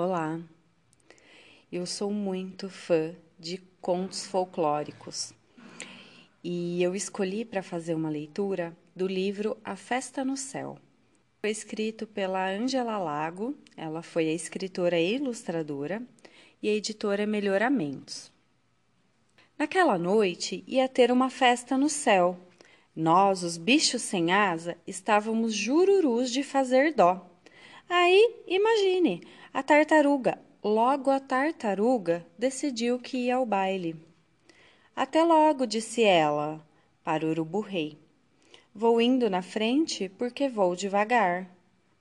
Olá, eu sou muito fã de contos folclóricos e eu escolhi para fazer uma leitura do livro A Festa no Céu. Foi escrito pela Angela Lago, ela foi a escritora e ilustradora, e a editora Melhoramentos. Naquela noite ia ter uma festa no céu. Nós, os bichos sem asa, estávamos jururus de fazer dó. Aí, imagine, a tartaruga, logo a tartaruga, decidiu que ia ao baile. Até logo, disse ela, para o urubu-rei. Vou indo na frente porque vou devagar.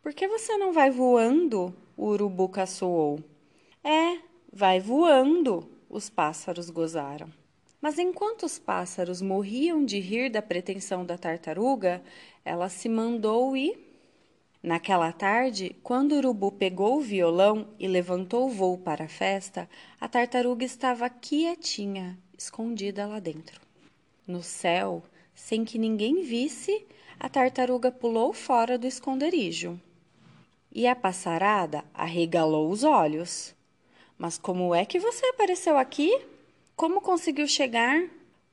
Por que você não vai voando? O urubu caçoou. É, vai voando, os pássaros gozaram. Mas enquanto os pássaros morriam de rir da pretensão da tartaruga, ela se mandou ir Naquela tarde, quando o urubu pegou o violão e levantou o voo para a festa, a tartaruga estava quietinha, escondida lá dentro. No céu, sem que ninguém visse, a tartaruga pulou fora do esconderijo. E a passarada arregalou os olhos. Mas como é que você apareceu aqui? Como conseguiu chegar?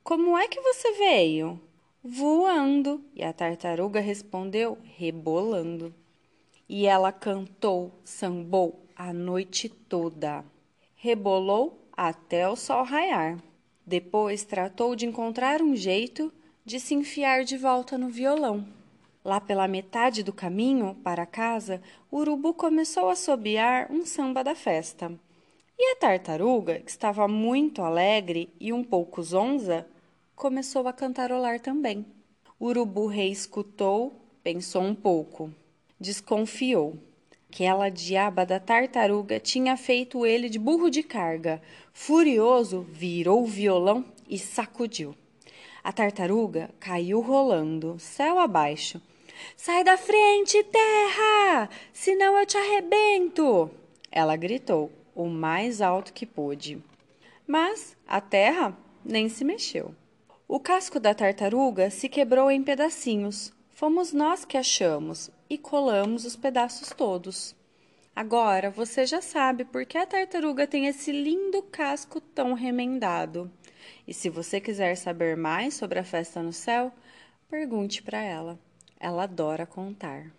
Como é que você veio? Voando. E a tartaruga respondeu, rebolando. E ela cantou, sambou a noite toda. Rebolou até o sol raiar. Depois tratou de encontrar um jeito de se enfiar de volta no violão. Lá pela metade do caminho para casa, o urubu começou a assobiar um samba da festa. E a tartaruga, que estava muito alegre e um pouco zonza, começou a cantarolar também. O urubu rei escutou, pensou um pouco. Desconfiou. Aquela diaba da tartaruga tinha feito ele de burro de carga. Furioso, virou o violão e sacudiu. A tartaruga caiu rolando, céu abaixo. Sai da frente, terra! Senão eu te arrebento! Ela gritou, o mais alto que pôde. Mas a terra nem se mexeu. O casco da tartaruga se quebrou em pedacinhos. Fomos nós que achamos e colamos os pedaços todos. Agora você já sabe por que a tartaruga tem esse lindo casco tão remendado. E se você quiser saber mais sobre a festa no céu, pergunte para ela. Ela adora contar.